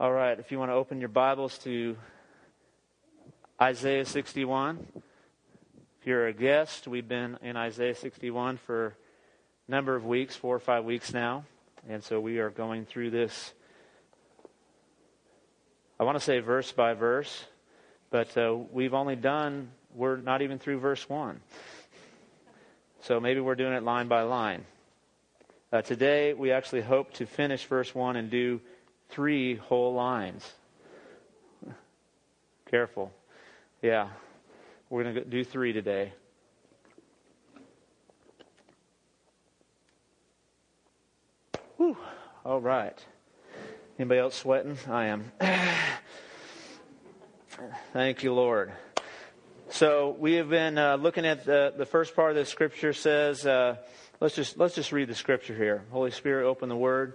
All right, if you want to open your Bibles to Isaiah 61. If you're a guest, we've been in Isaiah 61 for a number of weeks, four or five weeks now. And so we are going through this, I want to say verse by verse, but uh, we've only done, we're not even through verse 1. So maybe we're doing it line by line. Uh, today, we actually hope to finish verse 1 and do three whole lines. Careful. Yeah. We're going to do three today. Whew. All right. Anybody else sweating? I am. Thank you, Lord. So we have been uh, looking at the, the first part of the scripture says, uh, let's just let's just read the scripture here. Holy Spirit, open the Word.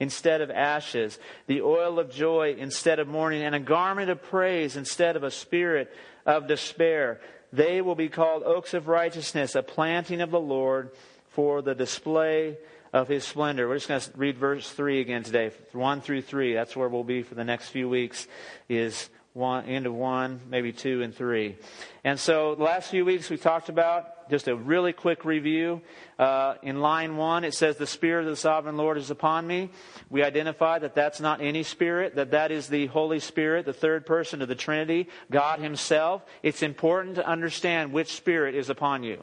instead of ashes, the oil of joy instead of mourning, and a garment of praise instead of a spirit of despair. They will be called oaks of righteousness, a planting of the Lord for the display of his splendor. We're just going to read verse 3 again today, 1 through 3. That's where we'll be for the next few weeks, is one, end of 1, maybe 2 and 3. And so the last few weeks we talked about just a really quick review. Uh, in line one, it says, The Spirit of the Sovereign Lord is upon me. We identify that that's not any spirit, that that is the Holy Spirit, the third person of the Trinity, God Himself. It's important to understand which Spirit is upon you.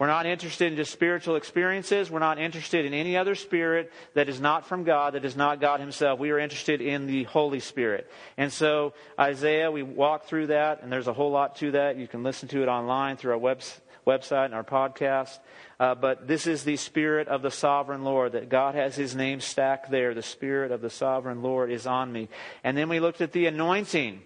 We're not interested in just spiritual experiences. We're not interested in any other spirit that is not from God, that is not God Himself. We are interested in the Holy Spirit. And so, Isaiah, we walk through that, and there's a whole lot to that. You can listen to it online through our web, website and our podcast. Uh, but this is the Spirit of the Sovereign Lord, that God has His name stacked there. The Spirit of the Sovereign Lord is on me. And then we looked at the anointing.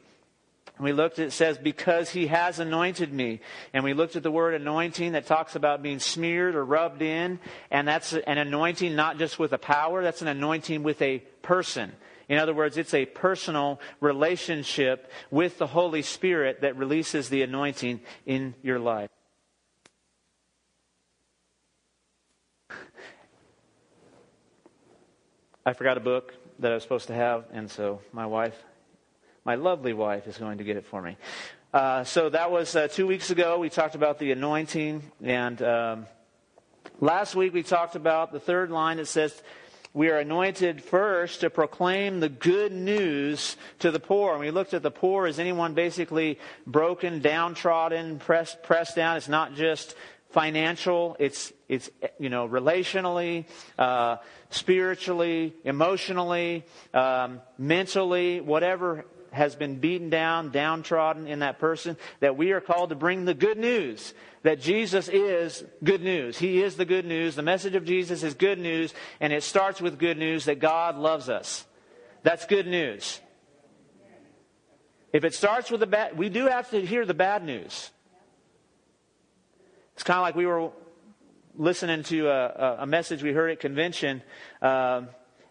And we looked at, it says, because he has anointed me. And we looked at the word anointing that talks about being smeared or rubbed in. And that's an anointing not just with a power, that's an anointing with a person. In other words, it's a personal relationship with the Holy Spirit that releases the anointing in your life. I forgot a book that I was supposed to have, and so my wife my lovely wife is going to get it for me. Uh, so that was uh, two weeks ago. We talked about the anointing. And um, last week we talked about the third line that says, we are anointed first to proclaim the good news to the poor. And we looked at the poor as anyone basically broken, downtrodden, pressed, pressed down. It's not just financial, it's, it's you know, relationally, uh, spiritually, emotionally, um, mentally, whatever has been beaten down, downtrodden in that person, that we are called to bring the good news that Jesus is good news. He is the good news. The message of Jesus is good news, and it starts with good news that God loves us. That's good news. If it starts with the bad, we do have to hear the bad news. It's kind of like we were listening to a, a message we heard at convention. Uh,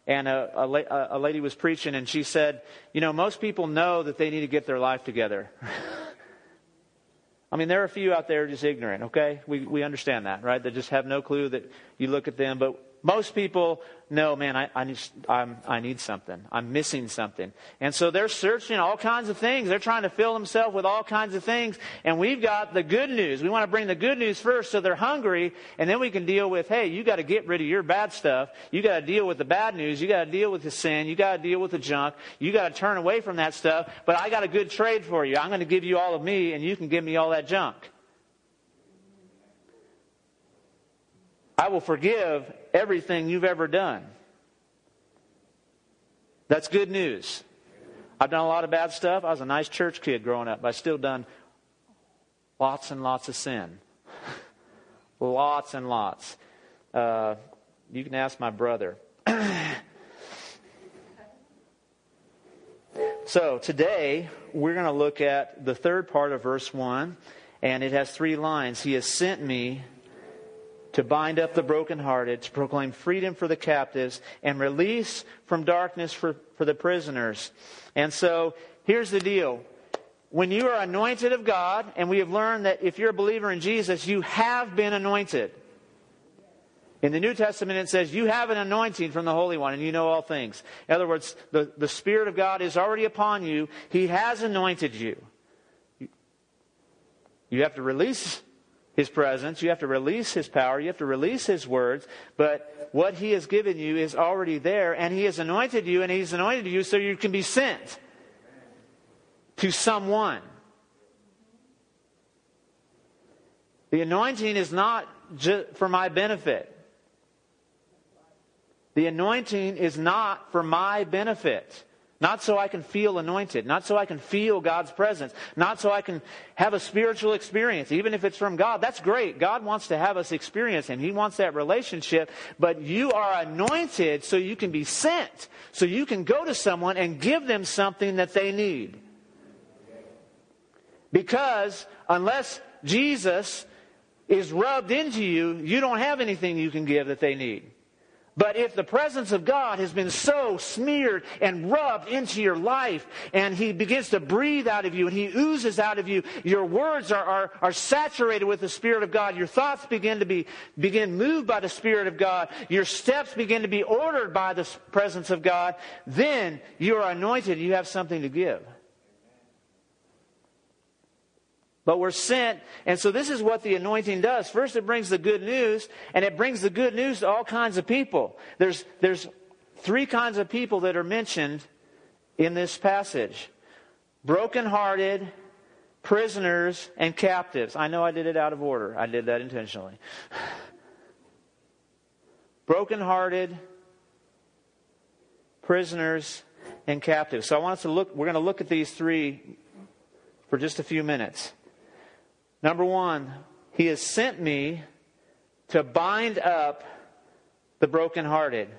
and a, a, a, lady was preaching, and she said, You know, most people know that they need to get their life together. I mean, there are a few out there just ignorant, okay? We, we understand that, right? They just have no clue that you look at them. But most people know, man, I, I, need, I'm, I need something. I'm missing something. And so they're searching all kinds of things. They're trying to fill themselves with all kinds of things. And we've got the good news. We want to bring the good news first so they're hungry. And then we can deal with, hey, you got to get rid of your bad stuff. You got to deal with the bad news. You got to deal with the sin. You got to deal with the junk. You got to turn away from that stuff. But I got a good trade for you. I'm going to give you all of me and you can give me all that junk. I will forgive everything you've ever done. That's good news. I've done a lot of bad stuff. I was a nice church kid growing up, but I've still done lots and lots of sin. lots and lots. Uh, you can ask my brother. So today we're going to look at the third part of verse 1, and it has three lines. He has sent me to bind up the brokenhearted, to proclaim freedom for the captives, and release from darkness for, for the prisoners. And so here's the deal. When you are anointed of God, and we have learned that if you're a believer in Jesus, you have been anointed. In the New Testament, it says, You have an anointing from the Holy One, and you know all things. In other words, the, the Spirit of God is already upon you. He has anointed you. You have to release His presence. You have to release His power. You have to release His words. But what He has given you is already there, and He has anointed you, and He's anointed you so you can be sent to someone. The anointing is not just for my benefit. The anointing is not for my benefit. Not so I can feel anointed. Not so I can feel God's presence. Not so I can have a spiritual experience. Even if it's from God, that's great. God wants to have us experience Him. He wants that relationship. But you are anointed so you can be sent. So you can go to someone and give them something that they need. Because unless Jesus is rubbed into you, you don't have anything you can give that they need. But if the presence of God has been so smeared and rubbed into your life, and He begins to breathe out of you, and He oozes out of you, your words are, are, are saturated with the Spirit of God. Your thoughts begin to be begin moved by the Spirit of God. Your steps begin to be ordered by the presence of God. Then you are anointed. You have something to give. But we're sent, and so this is what the anointing does. First, it brings the good news, and it brings the good news to all kinds of people. There's, there's three kinds of people that are mentioned in this passage brokenhearted, prisoners, and captives. I know I did it out of order, I did that intentionally. brokenhearted, prisoners, and captives. So I want us to look, we're going to look at these three for just a few minutes. Number one, He has sent me to bind up the brokenhearted.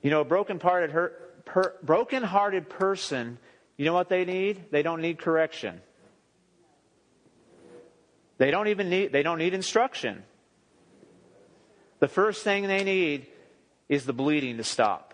You know, a broken-hearted, per, person, you know what they need? They don't need correction. They don't even need, they don't need instruction. The first thing they need is the bleeding to stop.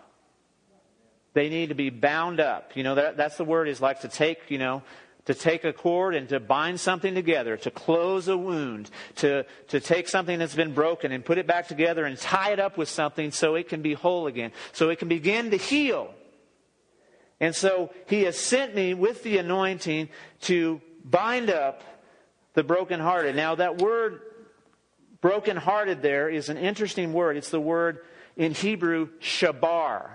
They need to be bound up. You know, that, that's the word is like to take, you know, to take a cord and to bind something together, to close a wound, to, to take something that's been broken and put it back together and tie it up with something so it can be whole again, so it can begin to heal. And so he has sent me with the anointing to bind up the brokenhearted. Now, that word brokenhearted there is an interesting word. It's the word in Hebrew, shabar.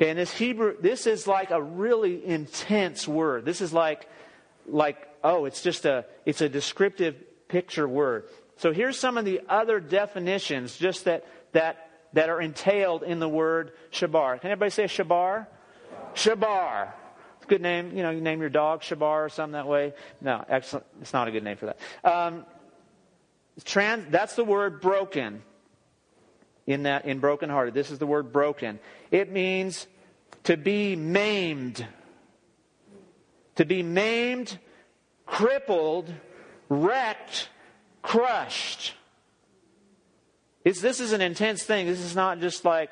Okay, and this Hebrew, this is like a really intense word. This is like, like, oh, it's just a, it's a descriptive picture word. So here's some of the other definitions just that, that, that are entailed in the word shabar. Can everybody say shabar? Shabar. It's a good name. You know, you name your dog Shabar or something that way. No, excellent. It's not a good name for that. Um, trans, that's the word broken in that in brokenhearted. This is the word broken. It means to be maimed. To be maimed, crippled, wrecked, crushed. It's, this is an intense thing. This is not just like,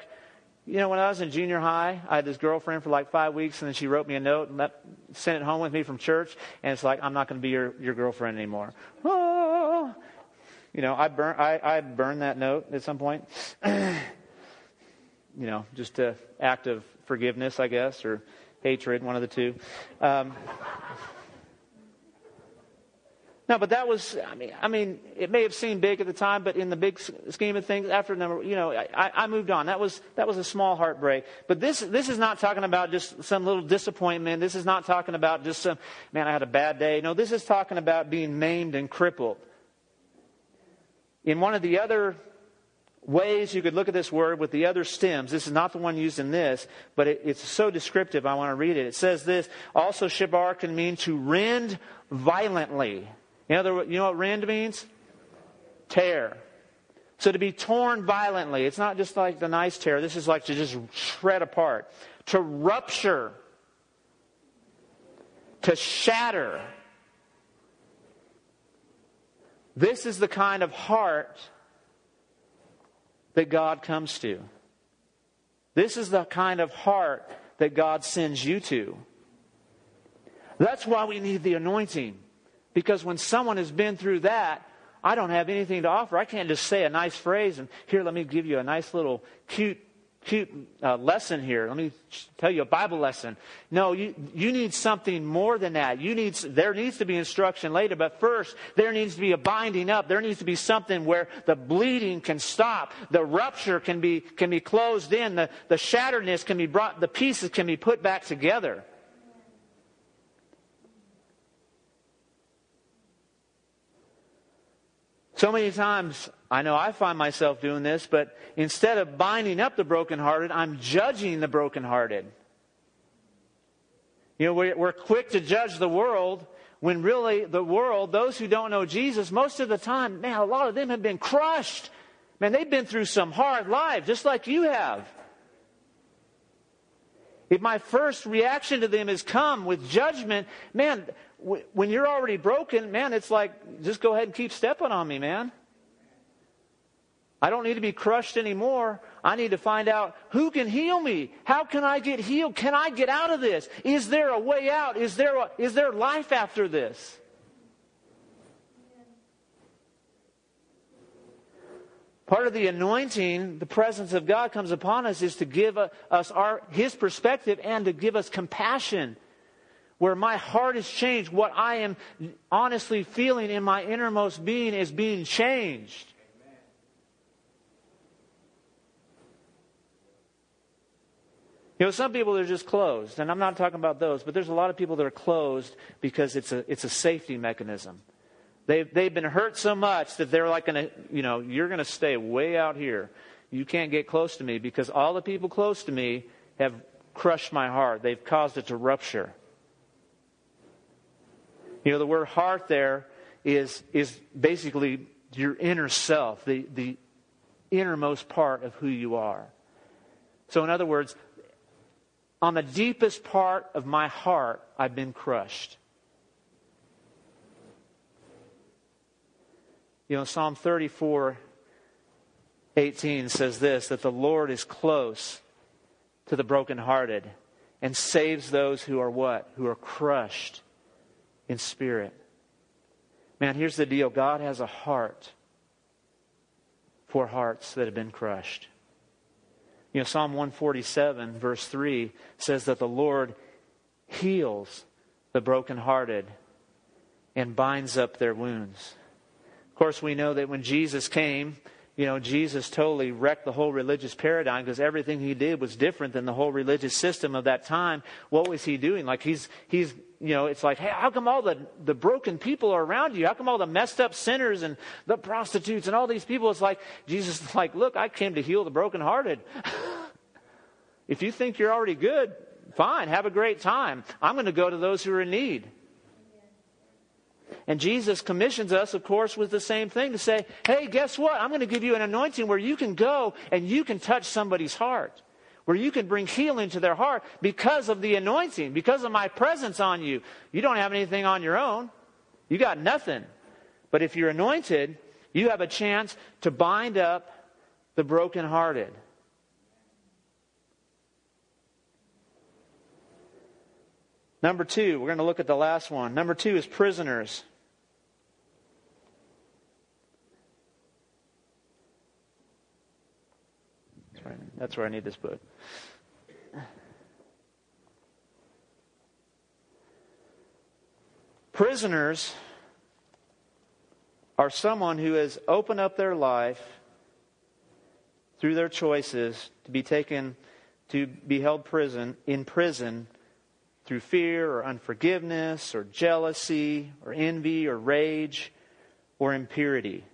you know, when I was in junior high, I had this girlfriend for like five weeks, and then she wrote me a note and let, sent it home with me from church, and it's like, I'm not going to be your, your girlfriend anymore. Oh, you know, I burn I, I burned that note at some point. you know, just an act of forgiveness, I guess, or hatred, one of the two. Um, no, but that was, I mean, I mean, it may have seemed big at the time, but in the big scheme of things, after number, you know, I, I moved on. That was, that was a small heartbreak. But this, this is not talking about just some little disappointment. This is not talking about just some, man, I had a bad day. No, this is talking about being maimed and crippled. In one of the other ways you could look at this word with the other stems, this is not the one used in this, but it, it's so descriptive, I want to read it. It says this also, shabar can mean to rend violently. In other words, you know what rend means? Tear. So to be torn violently, it's not just like the nice tear. This is like to just shred apart, to rupture, to shatter. This is the kind of heart that God comes to. This is the kind of heart that God sends you to. That's why we need the anointing. Because when someone has been through that, I don't have anything to offer. I can't just say a nice phrase and here, let me give you a nice little cute, cute uh, lesson here. Let me tell you a Bible lesson. No, you, you need something more than that. You need, there needs to be instruction later, but first, there needs to be a binding up. There needs to be something where the bleeding can stop. The rupture can be, can be closed in. The, the shatteredness can be brought, the pieces can be put back together. So many times, I know I find myself doing this, but instead of binding up the brokenhearted, I'm judging the brokenhearted. You know, we're, quick to judge the world when really the world, those who don't know Jesus, most of the time, man, a lot of them have been crushed. Man, they've been through some hard life, just like you have. If my first reaction to them is come with judgment, man, when you're already broken, man, it's like, just go ahead and keep stepping on me, man. I don't need to be crushed anymore. I need to find out who can heal me. How can I get healed? Can I get out of this? Is there a way out? Is there, a, is there life after this? Part of the anointing, the presence of God comes upon us, is to give uh, us our, His perspective and to give us compassion where my heart is changed, what I am honestly feeling in my innermost being is being changed. You know, some people are just closed, and I'm not talking about those, but there's a lot of people that are closed because it's a, it's a safety mechanism. They've, they've been hurt so much that they're like to, you know, you're going to stay way out here. You can't get close to me because all the people close to me have crushed my heart. They've caused it to rupture. You know, the word heart there is, is basically your inner self, the, the innermost part of who you are. So, in other words, on the deepest part of my heart, I've been crushed. You know, Psalm 34 18 says this that the Lord is close to the brokenhearted and saves those who are what? Who are crushed in spirit. Man, here's the deal God has a heart for hearts that have been crushed. You know, Psalm 147, verse 3 says that the Lord heals the brokenhearted and binds up their wounds. Of course, we know that when Jesus came, you know, Jesus totally wrecked the whole religious paradigm because everything he did was different than the whole religious system of that time. What was he doing? Like he's he's you know, it's like, hey, how come all the, the broken people are around you? How come all the messed up sinners and the prostitutes and all these people? It's like, Jesus is like, look, I came to heal the brokenhearted. if you think you're already good, fine, have a great time. I'm going to go to those who are in need. And Jesus commissions us, of course, with the same thing to say, hey, guess what? I'm going to give you an anointing where you can go and you can touch somebody's heart where you can bring healing to their heart because of the anointing, because of my presence on you. You don't have anything on your own, you got nothing. But if you're anointed, you have a chance to bind up the brokenhearted. Number two, we're going to look at the last one. Number two is prisoners. That's where I need this book. Prisoners are someone who has opened up their life through their choices to be taken to be held prison in prison through fear or unforgiveness or jealousy or envy or rage or impurity.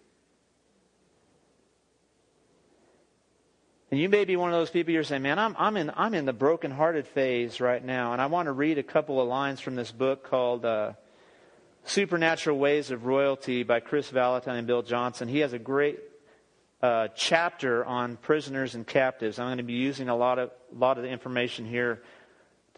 And you may be one of those people you're saying, man, I'm, I'm, in, I'm in the brokenhearted phase right now. And I want to read a couple of lines from this book called uh, Supernatural Ways of Royalty by Kris Vallotton and Bill Johnson. He has a great uh, chapter on prisoners and captives. I'm going to be using a lot of, a lot of the information here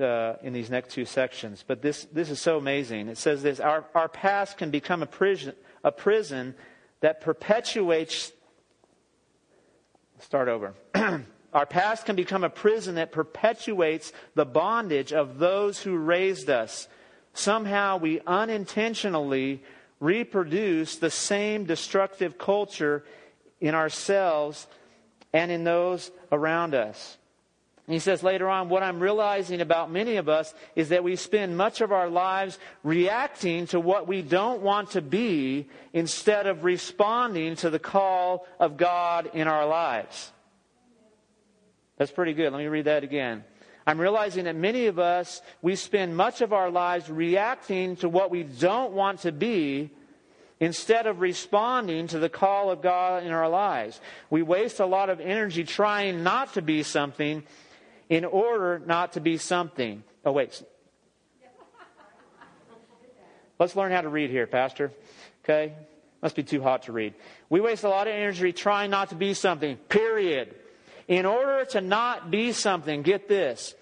uh, in these next two sections. But this, this is so amazing. It says this Our, our past can become a prison, a prison that perpetuates. Start over. Our past can become a prison that perpetuates the bondage of those who raised us. Somehow we unintentionally reproduce the same destructive culture in ourselves and in those around us. He says later on, what I'm realizing about many of us is that we spend much of our lives reacting to what we don't want to be instead of responding to the call of God in our lives. That's pretty good. Let me read that again. I'm realizing that many of us, we spend much of our lives reacting to what we don't want to be instead of responding to the call of God in our lives. We waste a lot of energy trying not to be something in order not to be something. Oh, wait. Let's learn how to read here, Pastor. Okay? Must be too hot to read. We waste a lot of energy trying not to be something, period. In order to not be something, get this,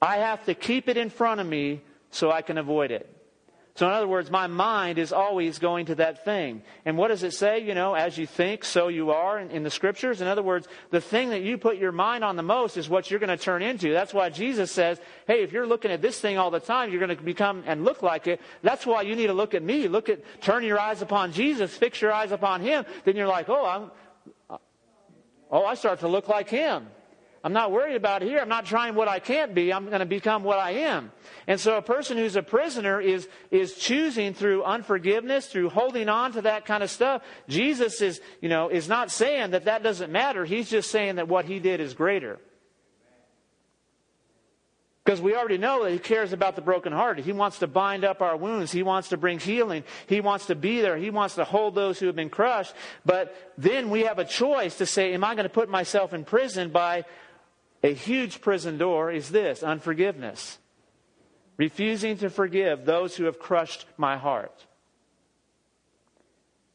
I have to keep it in front of me so I can avoid it. So, in other words, my mind is always going to that thing. And what does it say? You know, as you think, so you are in, in, the scriptures. In other words, the thing that you put your mind on the most is what you're going to turn into. That's why Jesus says, hey, if you're looking at this thing all the time, you're going to become and look like it. That's why you need to look at me. Look at, turn your eyes upon Jesus, fix your eyes upon Him. Then you're like, oh, I'm, oh, I start to look like Him. I'm not worried about here. I'm not trying what I can't be. I'm going to become what I am. And so a person who's a prisoner is, is choosing through unforgiveness, through holding on to that kind of stuff. Jesus is, you know, is not saying that that doesn't matter. He's just saying that what he did is greater. Because we already know that He cares about the brokenhearted. He wants to bind up our wounds. He wants to bring healing. He wants to be there. He wants to hold those who have been crushed. But then we have a choice to say, Am I going to put myself in prison by a huge prison door is this unforgiveness. Refusing to forgive those who have crushed my heart.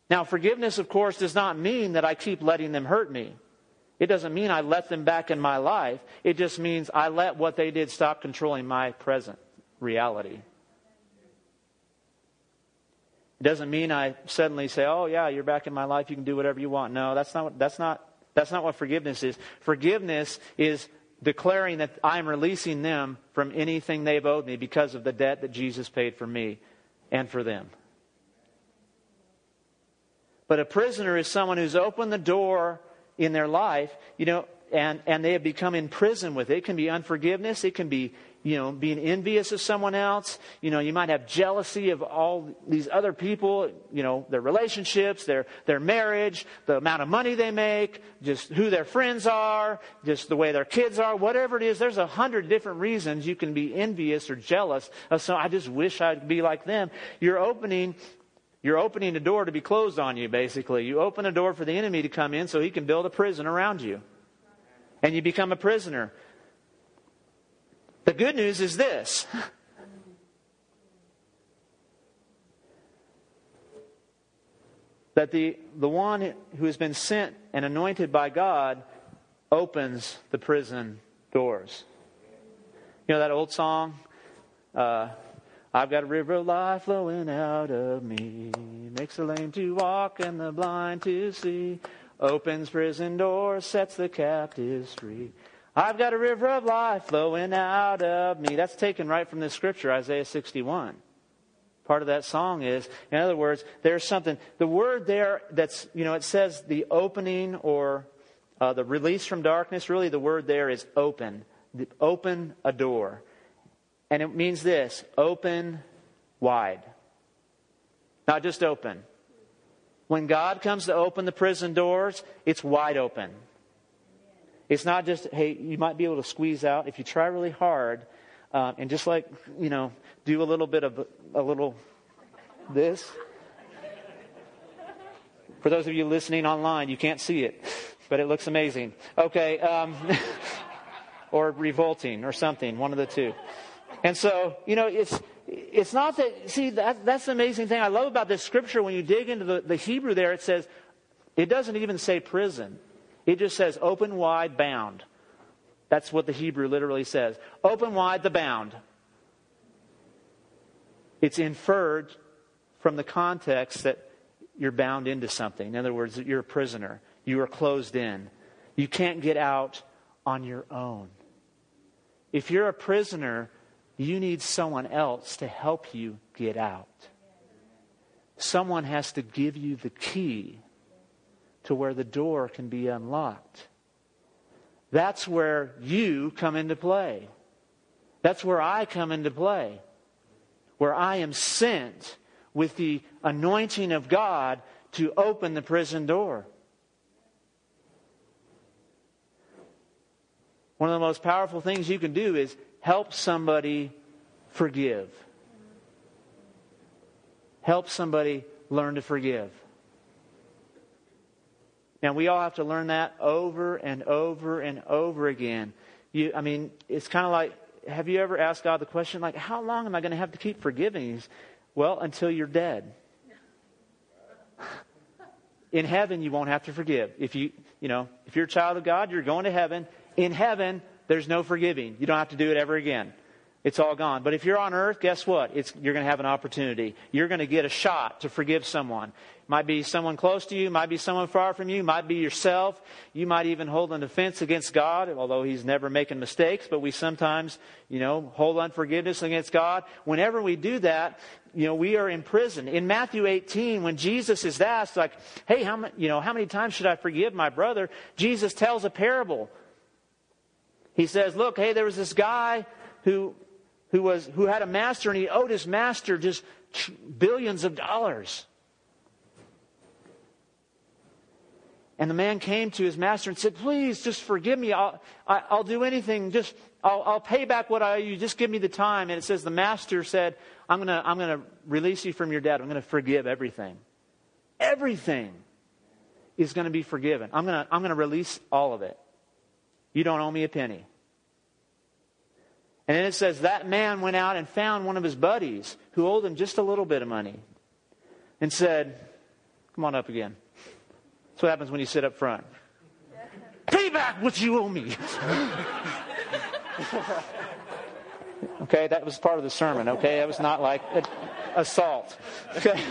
Now, forgiveness, of course, does not mean that I keep letting them hurt me. It doesn't mean I let them back in my life. It just means I let what they did stop controlling my present reality. It doesn't mean I suddenly say, "Oh yeah, you're back in my life. You can do whatever you want." No, that's not. That's not that's not what forgiveness is. Forgiveness is declaring that I'm releasing them from anything they've owed me because of the debt that Jesus paid for me and for them. But a prisoner is someone who's opened the door in their life, you know, and, and they have become in prison with it. It can be unforgiveness, it can be you know, being envious of someone else. You know, you might have jealousy of all these other people, you know, their relationships, their, their marriage, the amount of money they make, just who their friends are, just the way their kids are, whatever it is. There's a hundred different reasons you can be envious or jealous of some. I just wish I'd be like them. You're opening you're opening a door to be closed on you, basically. You open a door for the enemy to come in so he can build a prison around you. And you become a prisoner. The good news is this. that the, the one who has been sent and anointed by God opens the prison doors. You know that old song? Uh, I've got a river of life flowing out of me, makes the lame to walk and the blind to see, opens prison doors, sets the captives free. I've got a river of life flowing out of me. That's taken right from the scripture, Isaiah 61. Part of that song is, in other words, there's something, the word there that's, you know, it says the opening or uh, the release from darkness. Really, the word there is open. Open a door. And it means this open wide. Not just open. When God comes to open the prison doors, it's wide open. It's not just, hey, you might be able to squeeze out if you try really hard uh, and just like, you know, do a little bit of a little this. For those of you listening online, you can't see it, but it looks amazing. Okay. Um, or revolting or something, one of the two. And so, you know, it's, it's not that, see, that, that's the amazing thing I love about this scripture. When you dig into the, the Hebrew there, it says, It doesn't even say prison, it just says open wide bound. That's what the Hebrew literally says. Open wide the bound. It's inferred from the context that you're bound into something. In other words, you're a prisoner. You are closed in. You can't get out on your own. If you're a prisoner, you need someone else to help you get out. Someone has to give you the key to where the door can be unlocked. That's where you come into play. That's where I come into play. Where I am sent with the anointing of God to open the prison door. One of the most powerful things you can do is help somebody forgive. Help somebody learn to forgive. Now, we all have to learn that over and over and over again. You, I mean, it's kind of like have you ever asked God the question, like, how long am I going to have to keep forgiving? Well, until you're dead. In heaven, you won't have to forgive. If you, you know, if you're a child of God, you're going to heaven. In heaven, there's no forgiving. You don't have to do it ever again. It's all gone. But if you're on earth, guess what? It's, you're going to have an opportunity. You're going to get a shot to forgive someone. Might be someone close to you, might be someone far from you, might be yourself. You might even hold an offense against God, although He's never making mistakes, but we sometimes, you know, hold unforgiveness against God. Whenever we do that, you know, we are in prison. In Matthew 18, when Jesus is asked, like, hey, how you know, how many times should I forgive my brother? Jesus tells a parable. He says, look, hey, there was this guy who, who was, who had a master and he owed his master just billions of dollars. And the man came to his master and said, Please, just forgive me. I'll, I, will i will do anything. Just, I'll, I'll, pay back what I owe you. Just give me the time. And it says the master said, I'm going to I'm going to release you from your debt. I'm going to forgive everything. Everything is going to be forgiven. I'm going to, I'm going to release all of it. You don't owe me a penny. And then it says that man went out and found one of his buddies who owed him just a little bit of money and said, Come on up again. That's what happens when you sit up front. Pay back what you owe me. okay, that was part of the sermon, okay? That was not like assault. Okay?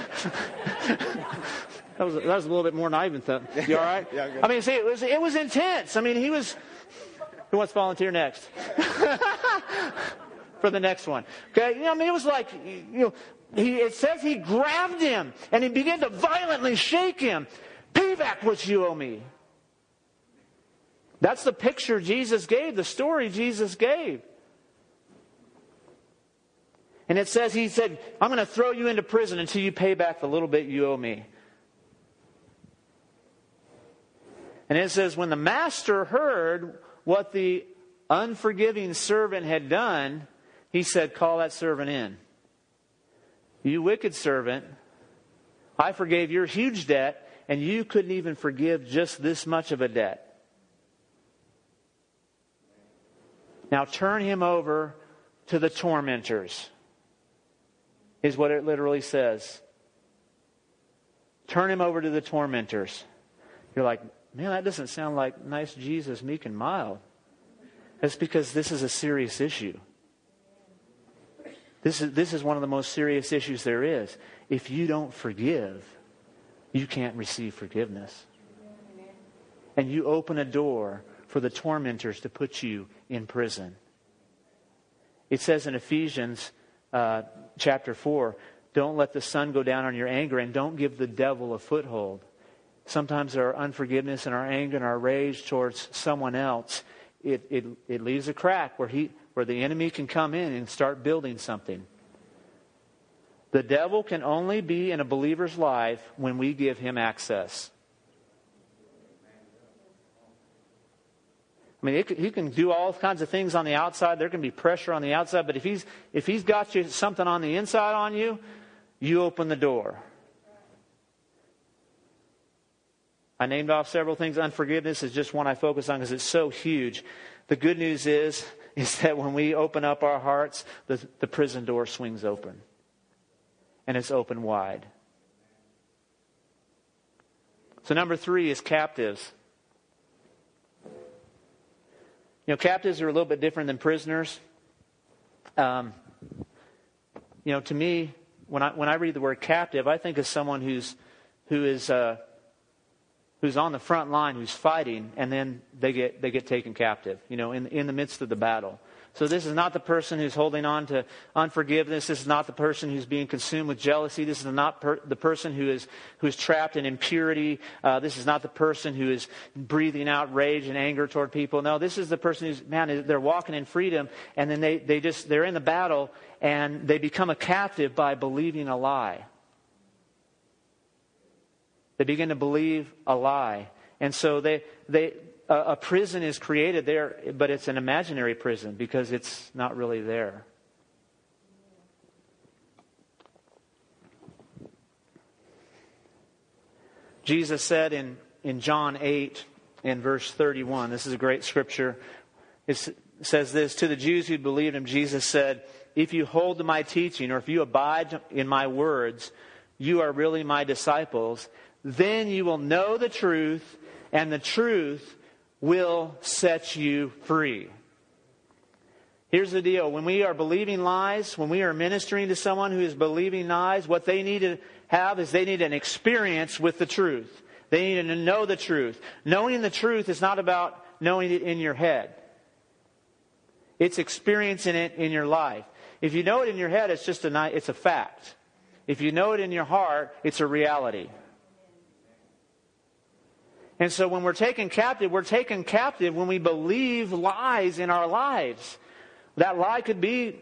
that, was, that was a little bit more than I even thought. You all right? Yeah, I mean, see, it was, it was intense. I mean, he was. Who wants to volunteer next? For the next one. Okay? You know, I mean, it was like, you know, he, it says he grabbed him and he began to violently shake him. Pay back what you owe me. That's the picture Jesus gave, the story Jesus gave. And it says, He said, I'm going to throw you into prison until you pay back the little bit you owe me. And it says, when the master heard what the unforgiving servant had done, he said, Call that servant in. You wicked servant, I forgave your huge debt and you couldn't even forgive just this much of a debt. Now turn him over to the tormentors, is what it literally says. Turn him over to the tormentors. You're like, man, that doesn't sound like nice Jesus, meek and mild. That's because this is a serious issue. This is, this is one of the most serious issues there is. If you don't forgive, you can't receive forgiveness. And you open a door for the tormentors to put you in prison. It says in Ephesians uh, chapter 4 don't let the sun go down on your anger and don't give the devil a foothold. Sometimes our unforgiveness and our anger and our rage towards someone else, it, it, it leaves a crack where, he, where the enemy can come in and start building something. The devil can only be in a believer's life when we give him access. I mean, he can do all kinds of things on the outside. There can be pressure on the outside, but if he's if he's got you something on the inside on you, you open the door. I named off several things. Unforgiveness is just one I focus on because it's so huge. The good news is is that when we open up our hearts, the, the prison door swings open and it's open wide. So, number three is captives. You know, captives are a little bit different than prisoners. Um, you know, to me, when I when I read the word captive, I think of someone who's who is uh, who's on the front line, who's fighting, and then they get they get taken captive. You know, in in the midst of the battle. So this is not the person who's holding on to unforgiveness. This is not the person who's being consumed with jealousy. This is not per- the person who is who is trapped in impurity. Uh, this is not the person who is breathing out rage and anger toward people. No, this is the person who's man. They're walking in freedom, and then they they just they're in the battle, and they become a captive by believing a lie. They begin to believe a lie, and so they they a, prison is created there, but it's an imaginary prison because it's not really there. Jesus said in, in John 8, in verse 31, this is a great scripture. It says this To the Jews who believed him, Jesus said, If you hold to my teaching, or if you abide in my words, you are really my disciples. Then you will know the truth, and the truth will set you free. Here's the deal. When we are believing lies, when we are ministering to someone who is believing lies, what they need to have is they need an experience with the truth. They need to know the truth. Knowing the truth is not about knowing it in your head. It's experiencing it in your life. If you know it in your head, it's just a, it's a fact. If you know it in your heart, it's a reality. And so when we're taken captive, we're taken captive when we believe lies in our lives. That lie could be,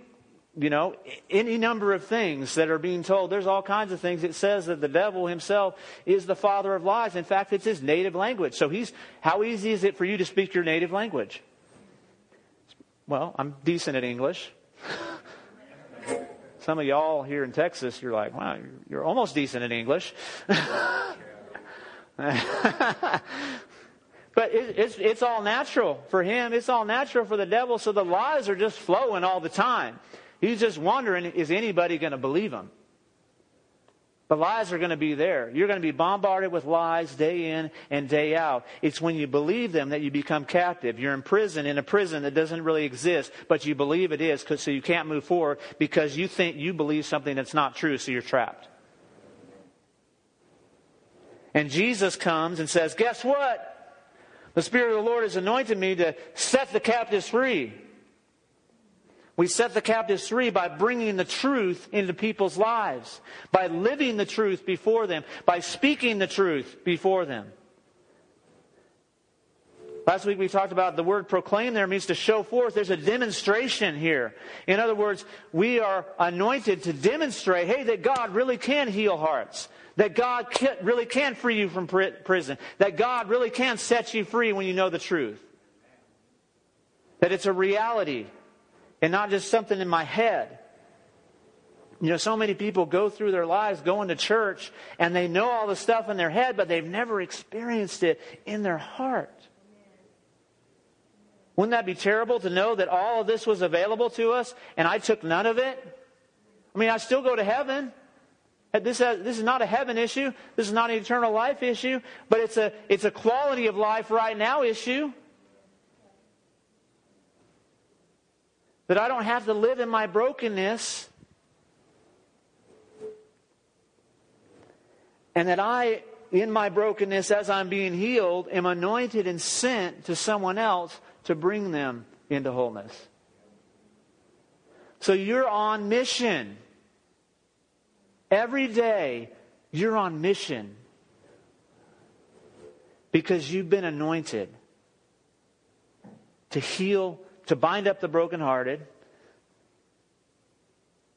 you know, any number of things that are being told. There's all kinds of things. It says that the devil himself is the father of lies. In fact, it's his native language. So he's, how easy is it for you to speak your native language? Well, I'm decent at English. Some of y'all here in Texas, you're like, wow, you're almost decent at English. but it, it's, it's all natural for him. It's all natural for the devil. So the lies are just flowing all the time. He's just wondering, is anybody going to believe him? The lies are going to be there. You're going to be bombarded with lies day in and day out. It's when you believe them that you become captive. You're in prison in a prison that doesn't really exist, but you believe it is, so you can't move forward because you think you believe something that's not true, so you're trapped. And Jesus comes and says, Guess what? The Spirit of the Lord has anointed me to set the captives free. We set the captives free by bringing the truth into people's lives, by living the truth before them, by speaking the truth before them. Last week we talked about the word proclaim there means to show forth. There's a demonstration here. In other words, we are anointed to demonstrate, hey, that God really can heal hearts. That God really can free you from prison. That God really can set you free when you know the truth. That it's a reality and not just something in my head. You know, so many people go through their lives going to church and they know all the stuff in their head, but they've never experienced it in their heart. Wouldn't that be terrible to know that all of this was available to us and I took none of it? I mean, I still go to heaven. This, has, this is not a heaven issue. This is not an eternal life issue, but it's a, it's a quality of life right now issue. That I don't have to live in my brokenness. And that I, in my brokenness, as I'm being healed, am anointed and sent to someone else to bring them into wholeness. So you're on mission. Every day, you're on mission because you've been anointed to heal, to bind up the brokenhearted,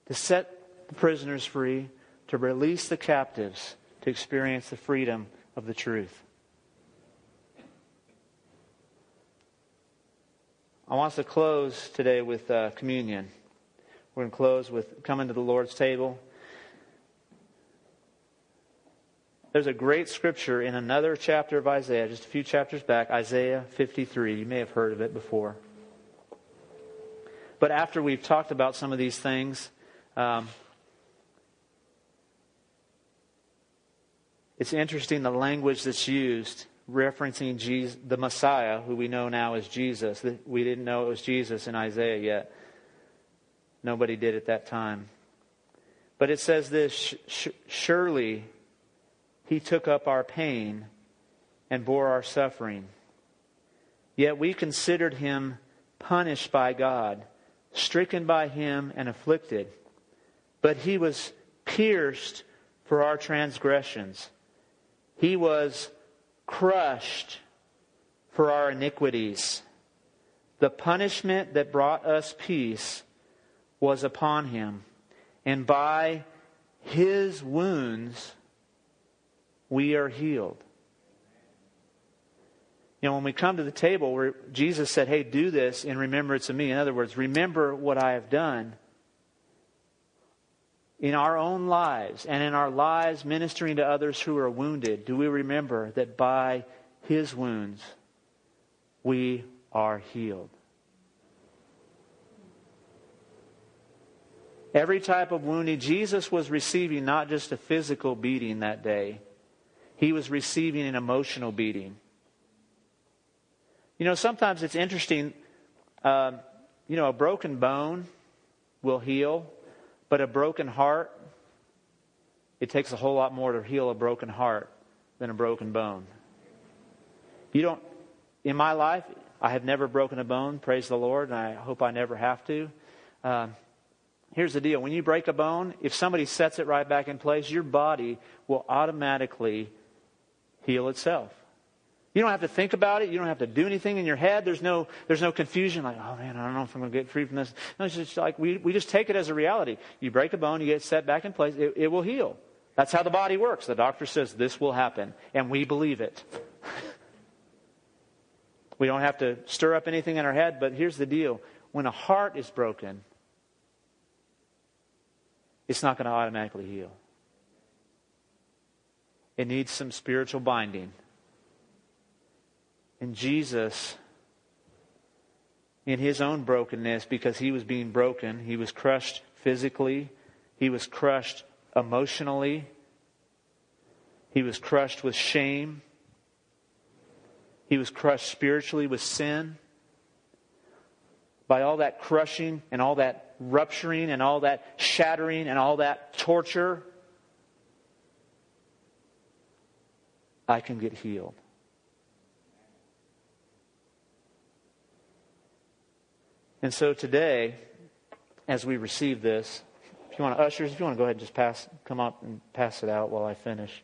to set the prisoners free, to release the captives, to experience the freedom of the truth. I want us to close today with uh, communion. We're going to close with coming to the Lord's table. There's a great scripture in another chapter of Isaiah, just a few chapters back, Isaiah 53. You may have heard of it before. But after we've talked about some of these things, um, It's interesting the language that's used referencing Jesus, the Messiah, who we know now as Jesus. We didn't know it was Jesus in Isaiah yet. Nobody did at that time. But it says this Surely he took up our pain and bore our suffering. Yet we considered him punished by God, stricken by him, and afflicted. But he was pierced for our transgressions, he was crushed for our iniquities. The punishment that brought us peace was upon him, and by his wounds we are healed. You know, when we come to the table where Jesus said, Hey, do this in remembrance of me, in other words, remember what I have done in our own lives and in our lives ministering to others who are wounded, do we remember that by his wounds we are healed? Every type of wounding, Jesus was receiving not just a physical beating that day, he was receiving an emotional beating. You know, sometimes it's interesting. Uh, you know, a broken bone will heal, but a broken heart, it takes a whole lot more to heal a broken heart than a broken bone. You don't, in my life, I have never broken a bone, praise the Lord, and I hope I never have to. Uh, here's the deal when you break a bone, if somebody sets it right back in place, your body will automatically heal itself. You don't have to think about it. You don't have to do anything in your head. There's no, there's no confusion like, oh man, I don't know if I'm going to get free from this. No, it's just like we, we just take it as a reality. You break a bone, you get set back in place, it, it will heal. That's how the body works. The doctor says this will happen, and we believe it. we don't have to stir up anything in our head, but here's the deal. When a heart is broken, it's not going to automatically heal. It needs some spiritual binding. And Jesus, in his own brokenness, because he was being broken, he was crushed physically, he was crushed emotionally, he was crushed with shame, he was crushed spiritually with sin. By all that crushing and all that rupturing and all that shattering and all that torture, I can get healed. And so today, as we receive this, if you want to, ushers, if you want to go ahead and just pass, come up and pass it out while I finish.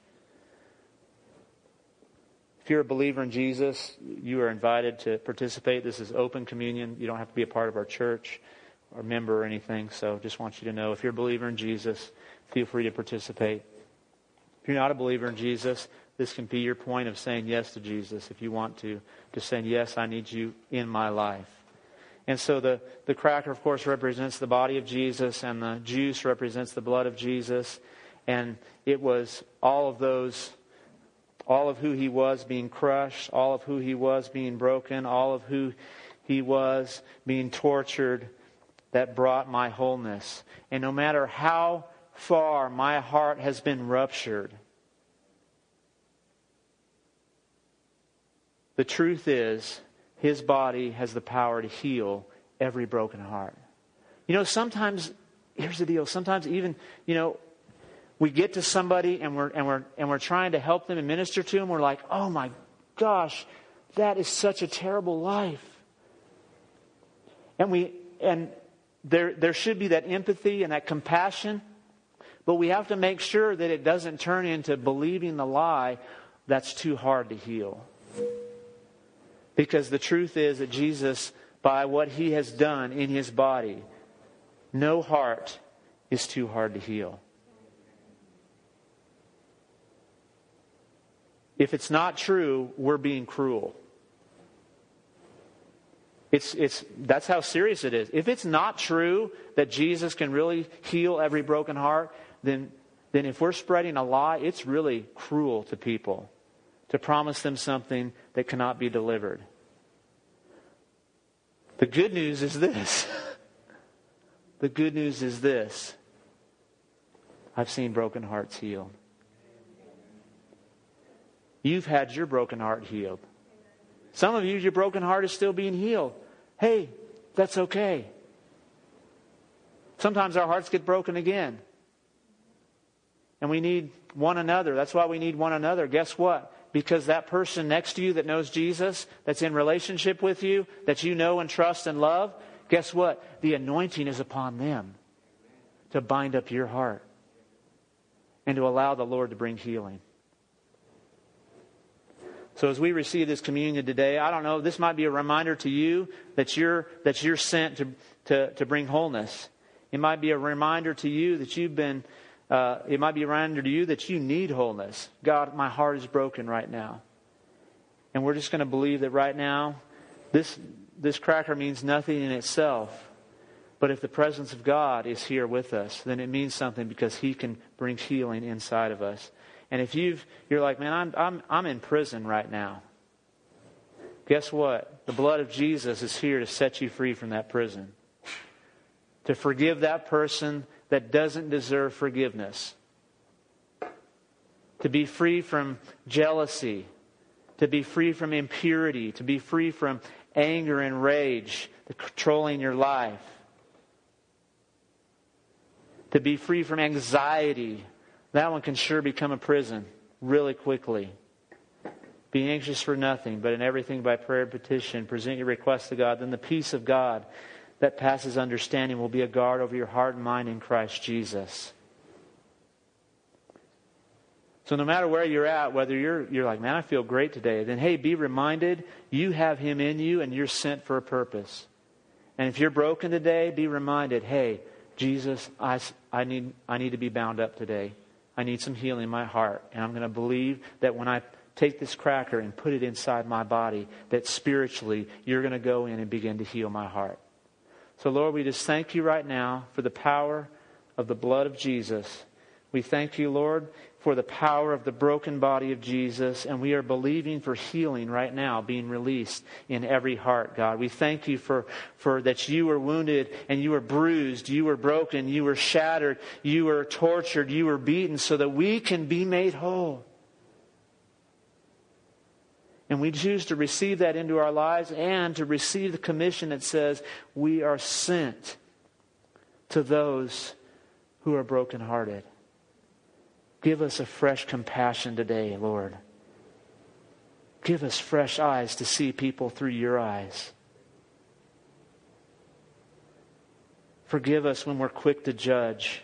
If you're a believer in Jesus, you are invited to participate. This is open communion. You don't have to be a part of our church or member or anything. So just want you to know if you're a believer in Jesus, feel free to participate. If you're not a believer in Jesus, this can be your point of saying yes to Jesus if you want to, to saying, Yes, I need you in my life. And so the, the cracker, of course, represents the body of Jesus, and the juice represents the blood of Jesus. And it was all of those, all of who he was being crushed, all of who he was being broken, all of who he was being tortured that brought my wholeness. And no matter how far my heart has been ruptured, the truth is his body has the power to heal every broken heart. You know, sometimes, here's the deal. Sometimes even, you know, we get to somebody and we're, and we're, and we're trying to help them and minister to them. We're like, oh my gosh, that is such a terrible life. And we, and there, there should be that empathy and that compassion, but we have to make sure that it doesn't turn into believing the lie that's too hard to heal. Because the truth is that Jesus, by what he has done in his body, no heart is too hard to heal. If it's not true, we're being cruel. It's, it's, that's how serious it is. If it's not true that Jesus can really heal every broken heart, then, then if we're spreading a lie, it's really cruel to people to promise them something that cannot be delivered. The good news is this. the good news is this. I've seen broken hearts healed. You've had your broken heart healed. Some of you, your broken heart is still being healed. Hey, that's okay. Sometimes our hearts get broken again. And we need one another. That's why we need one another. Guess what? Because that person next to you that knows Jesus, that's in relationship with you, that you know and trust and love, guess what? The anointing is upon them to bind up your heart and to allow the Lord to bring healing. So as we receive this communion today, I don't know, this might be a reminder to you that you're, that you're sent to, to, to bring wholeness. It might be a reminder to you that you've been, uh, it might be a reminder to you that you need wholeness. God, my heart is broken right now. And we're just going to believe that right now, this, this cracker means nothing in itself. But if the presence of God is here with us, then it means something because He can bring healing inside of us. And if you've, you're like, man, I'm, I'm, I'm in prison right now. Guess what? The blood of Jesus is here to set you free from that prison. To forgive that person that doesn't deserve forgiveness. To be free from jealousy. To be free from impurity. To be free from anger and rage controlling your life. To be free from anxiety that one can sure become a prison really quickly. Be anxious for nothing, but in everything by prayer and petition, present your requests to God. Then the peace of God that passes understanding will be a guard over your heart and mind in Christ Jesus. So no matter where you're at, whether you're, you're like, man, I feel great today, then hey, be reminded you have Him in you and you're sent for a purpose. And if you're broken today, be reminded, hey, Jesus, I, I, need, I need to be bound up today. I need some healing in my heart. And I'm going to believe that when I take this cracker and put it inside my body, that spiritually you're going to go in and begin to heal my heart. So, Lord, we just thank you right now for the power of the blood of Jesus. We thank you, Lord, for the power of the broken body of Jesus, and we are believing for healing right now being released in every heart, God. We thank you for, for that you were wounded and you were bruised, you were broken, you were shattered, you were tortured, you were beaten so that we can be made whole. And we choose to receive that into our lives and to receive the commission that says we are sent to those who are brokenhearted. Give us a fresh compassion today, Lord. Give us fresh eyes to see people through your eyes. Forgive us when we're quick to judge.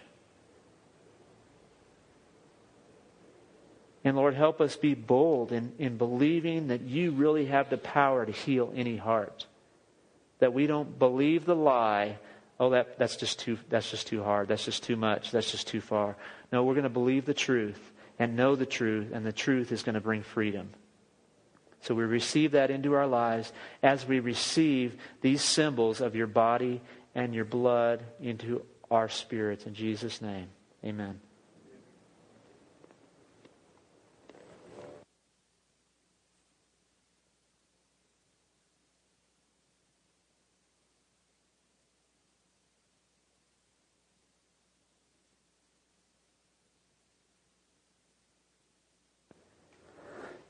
And Lord, help us be bold in, in believing that you really have the power to heal any heart. That we don't believe the lie, oh, that, that's, just too, that's just too hard. That's just too much. That's just too far. No, we're going to believe the truth and know the truth, and the truth is going to bring freedom. So we receive that into our lives as we receive these symbols of your body and your blood into our spirits. In Jesus' name, amen.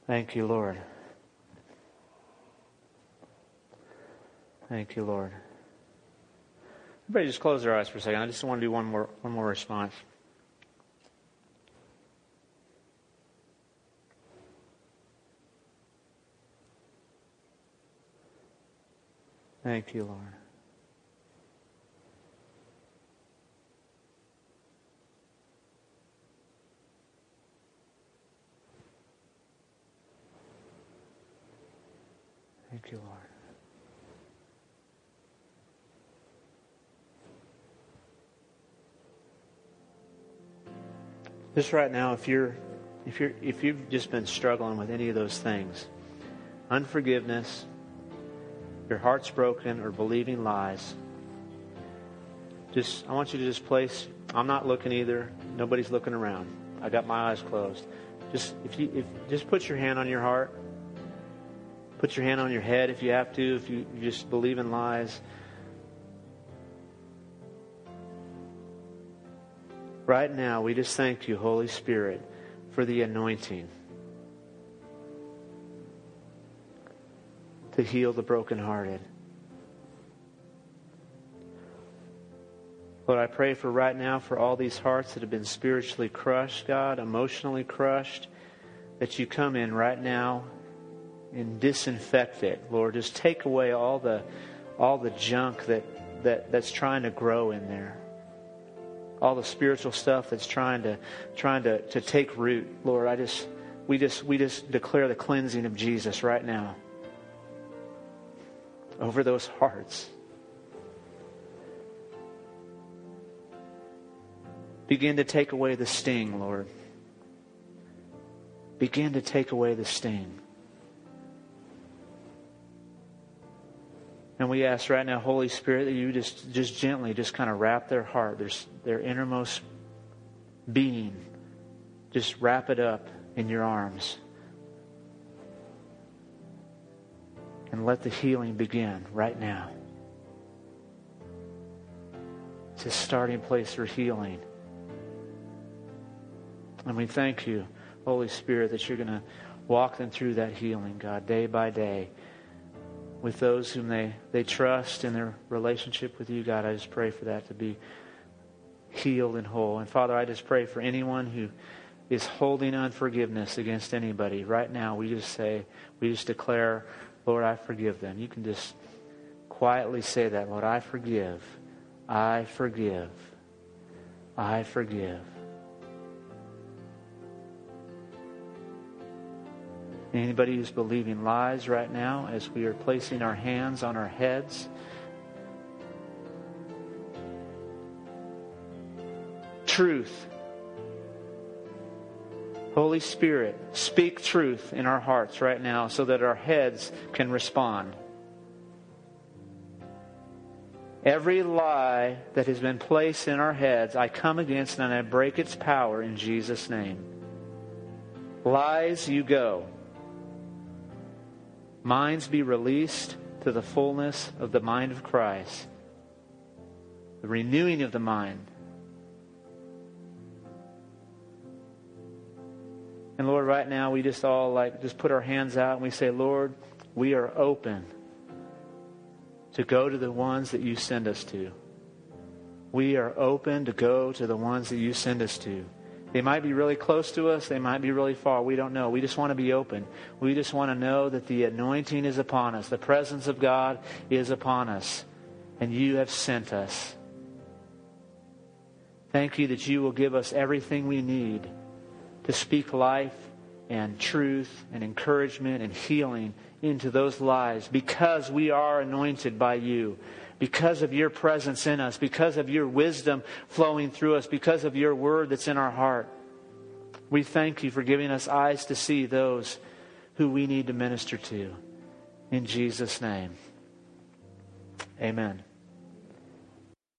Thank you, Lord. Thank you, Lord. Everybody just close their eyes for a second. I just want to do one more, one more response. Thank you, Lord. Thank you, Lord. Just right now, if you're if you're if you've just been struggling with any of those things, unforgiveness, your heart's broken, or believing lies, just I want you to just place. I'm not looking either. Nobody's looking around. I got my eyes closed. Just if you if just put your hand on your heart. Put your hand on your head if you have to, if you, just believe in lies. Right now, we just thank you, Holy Spirit, for the anointing. to heal the brokenhearted. Lord, I pray for right now for all these hearts that have been spiritually crushed, God, emotionally crushed, that you come in right now and disinfect it. Lord, just take away all the all the junk that, that, that's trying to grow in there. All the spiritual stuff that's trying to trying to, to take root. Lord, I just we just we just declare the cleansing of Jesus right now over those hearts. Begin to take away the sting, Lord. Begin to take away the sting. And we ask right now, Holy Spirit, that you just, just gently just kind of wrap their heart, their, their innermost being. Just wrap it up in your arms. And let the healing begin right now. It's a starting place for healing. And we thank you, Holy Spirit, that you're going to walk them through that healing, God, day by day. With those whom they, they trust in their relationship with you, God, I just pray for that to be healed and whole. And Father, I just pray for anyone who is holding unforgiveness against anybody. Right now, we just say, we just declare, Lord, I forgive them. You can just quietly say that, Lord, I forgive. I forgive. I forgive. Anybody who's believing lies right now as we are placing our hands on our heads. Truth. Holy Spirit, speak truth in our hearts right now so that our heads can respond. Every lie that has been placed in our heads, I come against and I break its power in Jesus' name. Lies, you go minds be released to the fullness of the mind of Christ, the renewing of the mind. And Lord, right now we just all like just put our hands out and we say, Lord, we are open to go to the ones that you send us to. We are open to go to the ones that you send us to. They might be really close to us, they might be really far. We don't know. We just want to be open. We just want to know that the anointing is upon us, the presence of God is upon us, and you have sent us. Thank you that you will give us everything we need to speak life and truth and encouragement and healing into those lives because we are anointed by you because of your presence in us, because of your wisdom flowing through us, because of your word that's in our heart. We thank you for giving us eyes to see those who we need to minister to. In Jesus' name, amen.